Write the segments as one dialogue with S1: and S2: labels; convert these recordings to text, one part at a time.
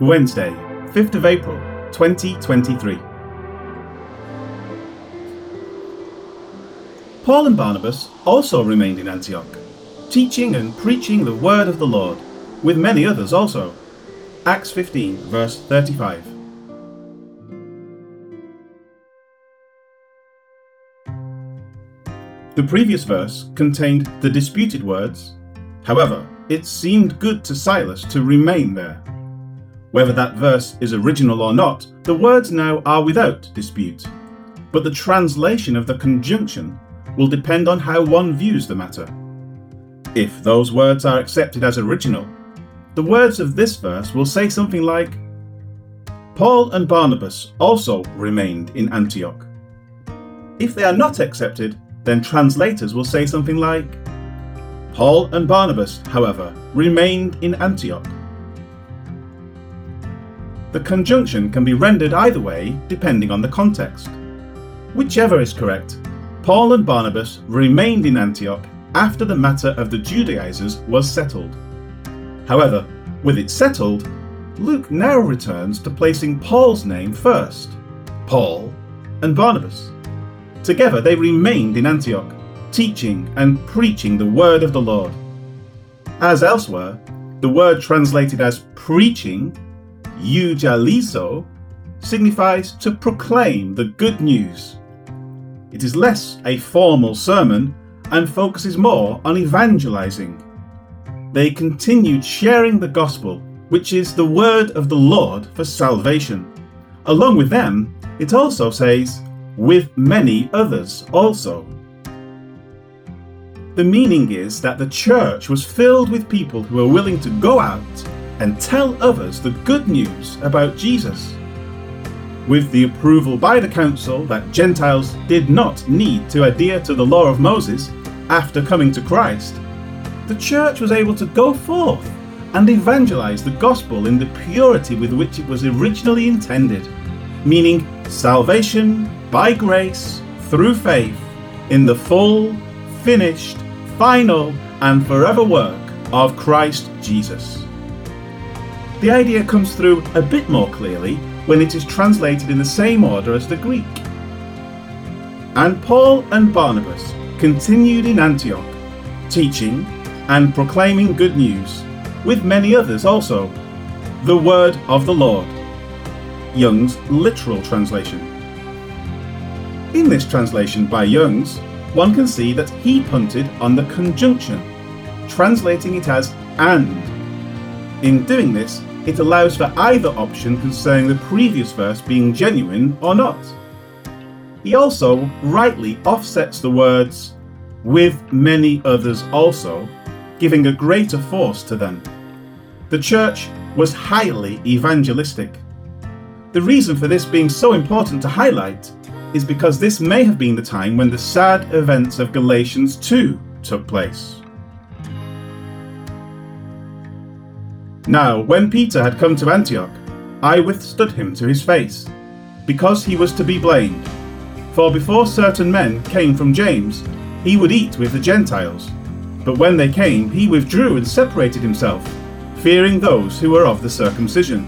S1: Wednesday, 5th of April, 2023. Paul and Barnabas also remained in Antioch, teaching and preaching the word of the Lord, with many others also. Acts 15, verse 35. The previous verse contained the disputed words, however, it seemed good to Silas to remain there. Whether that verse is original or not, the words now are without dispute. But the translation of the conjunction will depend on how one views the matter. If those words are accepted as original, the words of this verse will say something like Paul and Barnabas also remained in Antioch. If they are not accepted, then translators will say something like Paul and Barnabas, however, remained in Antioch. The conjunction can be rendered either way depending on the context. Whichever is correct, Paul and Barnabas remained in Antioch after the matter of the Judaizers was settled. However, with it settled, Luke now returns to placing Paul's name first Paul and Barnabas. Together they remained in Antioch, teaching and preaching the word of the Lord. As elsewhere, the word translated as preaching euangelizo, signifies to proclaim the good news. It is less a formal sermon and focuses more on evangelizing. They continued sharing the gospel, which is the word of the Lord for salvation. Along with them, it also says, with many others also. The meaning is that the church was filled with people who were willing to go out and tell others the good news about Jesus. With the approval by the council that Gentiles did not need to adhere to the law of Moses after coming to Christ, the church was able to go forth and evangelize the gospel in the purity with which it was originally intended, meaning salvation by grace through faith in the full, finished, final, and forever work of Christ Jesus. The idea comes through a bit more clearly when it is translated in the same order as the Greek. And Paul and Barnabas continued in Antioch, teaching and proclaiming good news, with many others also, the word of the Lord. Young's literal translation. In this translation by Young's, one can see that he punted on the conjunction, translating it as and. In doing this, it allows for either option concerning the previous verse being genuine or not. He also rightly offsets the words, with many others also, giving a greater force to them. The church was highly evangelistic. The reason for this being so important to highlight is because this may have been the time when the sad events of Galatians 2 took place. Now, when Peter had come to Antioch, I withstood him to his face, because he was to be blamed. For before certain men came from James, he would eat with the Gentiles. But when they came, he withdrew and separated himself, fearing those who were of the circumcision.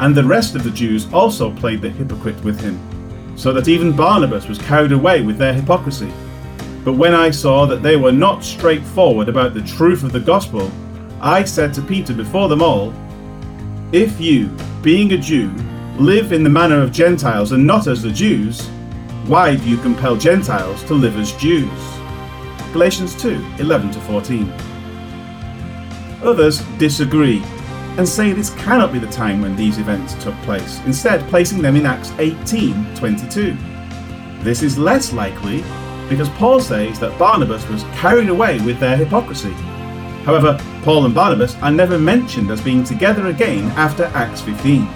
S1: And the rest of the Jews also played the hypocrite with him, so that even Barnabas was carried away with their hypocrisy. But when I saw that they were not straightforward about the truth of the gospel, I said to Peter before them all, If you, being a Jew, live in the manner of Gentiles and not as the Jews, why do you compel Gentiles to live as Jews? Galatians 2 11 14. Others disagree and say this cannot be the time when these events took place, instead, placing them in Acts 18 22. This is less likely because Paul says that Barnabas was carried away with their hypocrisy However, Paul and Barnabas are never mentioned as being together again after Acts 15.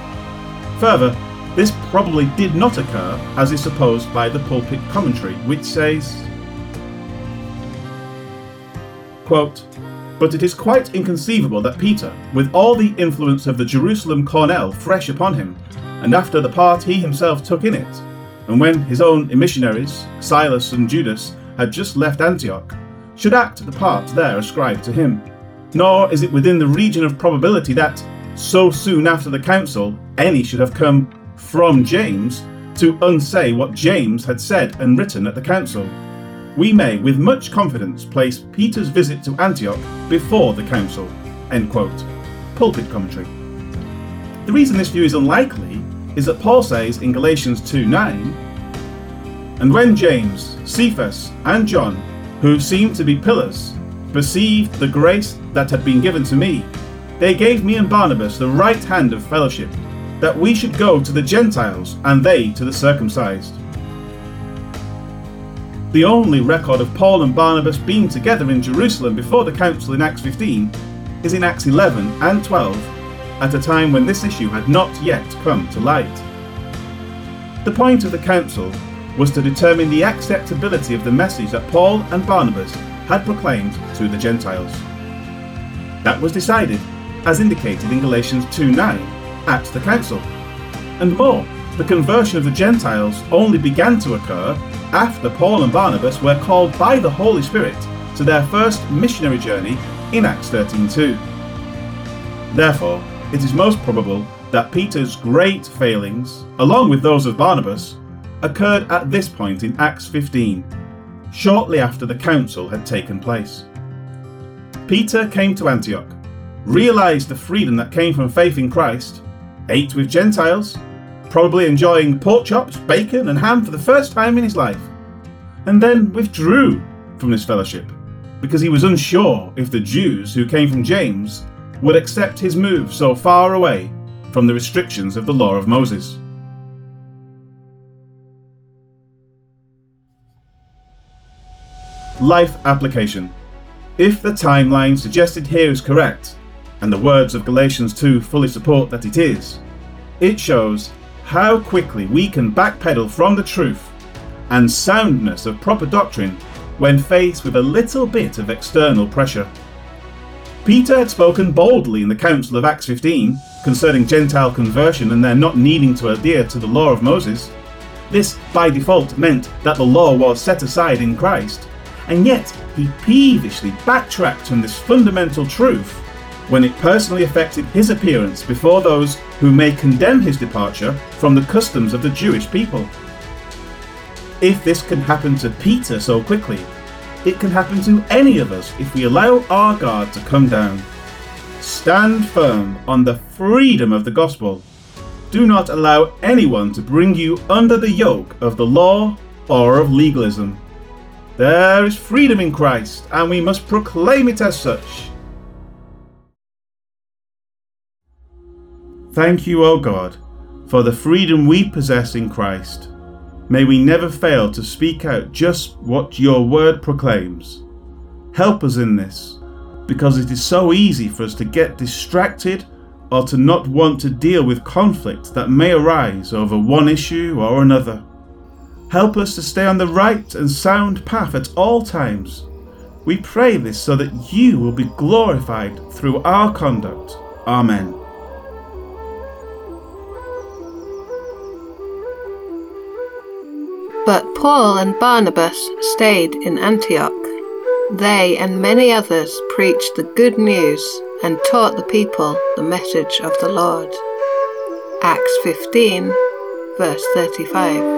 S1: Further, this probably did not occur as is supposed by the pulpit commentary, which says, quote, But it is quite inconceivable that Peter, with all the influence of the Jerusalem cornel fresh upon him, and after the part he himself took in it, and when his own missionaries, Silas and Judas, had just left Antioch, should act the part there ascribed to him. Nor is it within the region of probability that, so soon after the council any should have come from James to unsay what James had said and written at the council. We may, with much confidence, place Peter's visit to Antioch before the council. End quote. Pulpit commentary. The reason this view is unlikely is that Paul says in Galatians 2 9, And when James, Cephas, and John, who seemed to be pillars, perceived the grace that had been given to me, they gave me and Barnabas the right hand of fellowship that we should go to the Gentiles and they to the circumcised. The only record of Paul and Barnabas being together in Jerusalem before the council in Acts 15 is in Acts 11 and 12, at a time when this issue had not yet come to light. The point of the council was to determine the acceptability of the message that Paul and Barnabas had proclaimed to the Gentiles. That was decided, as indicated in Galatians 2 9 at the council. And more, the conversion of the Gentiles only began to occur after Paul and Barnabas were called by the Holy Spirit to their first missionary journey in Acts 13:2. Therefore, it is most probable that Peter's great failings, along with those of Barnabas, occurred at this point in Acts 15, shortly after the council had taken place. Peter came to Antioch, realized the freedom that came from faith in Christ, ate with Gentiles, probably enjoying pork chops, bacon, and ham for the first time in his life, and then withdrew from this fellowship because he was unsure if the Jews who came from James would accept his move so far away from the restrictions of the law of Moses. Life application. If the timeline suggested here is correct, and the words of Galatians 2 fully support that it is, it shows how quickly we can backpedal from the truth and soundness of proper doctrine when faced with a little bit of external pressure. Peter had spoken boldly in the Council of Acts 15 concerning Gentile conversion and their not needing to adhere to the law of Moses. This, by default, meant that the law was set aside in Christ, and yet he peevishly backtracked from this fundamental truth when it personally affected his appearance before those who may condemn his departure from the customs of the Jewish people. If this can happen to Peter so quickly, it can happen to any of us if we allow our guard to come down. Stand firm on the freedom of the gospel. Do not allow anyone to bring you under the yoke of the law or of legalism. There is freedom in Christ, and we must proclaim it as such. Thank you, O God, for the freedom we possess in Christ. May we never fail to speak out just what your word proclaims. Help us in this, because it is so easy for us to get distracted or to not want to deal with conflict that may arise over one issue or another. Help us to stay on the right and sound path at all times. We pray this so that you will be glorified through our conduct. Amen.
S2: But Paul and Barnabas stayed in Antioch. They and many others preached the good news and taught the people the message of the Lord. Acts 15, verse 35.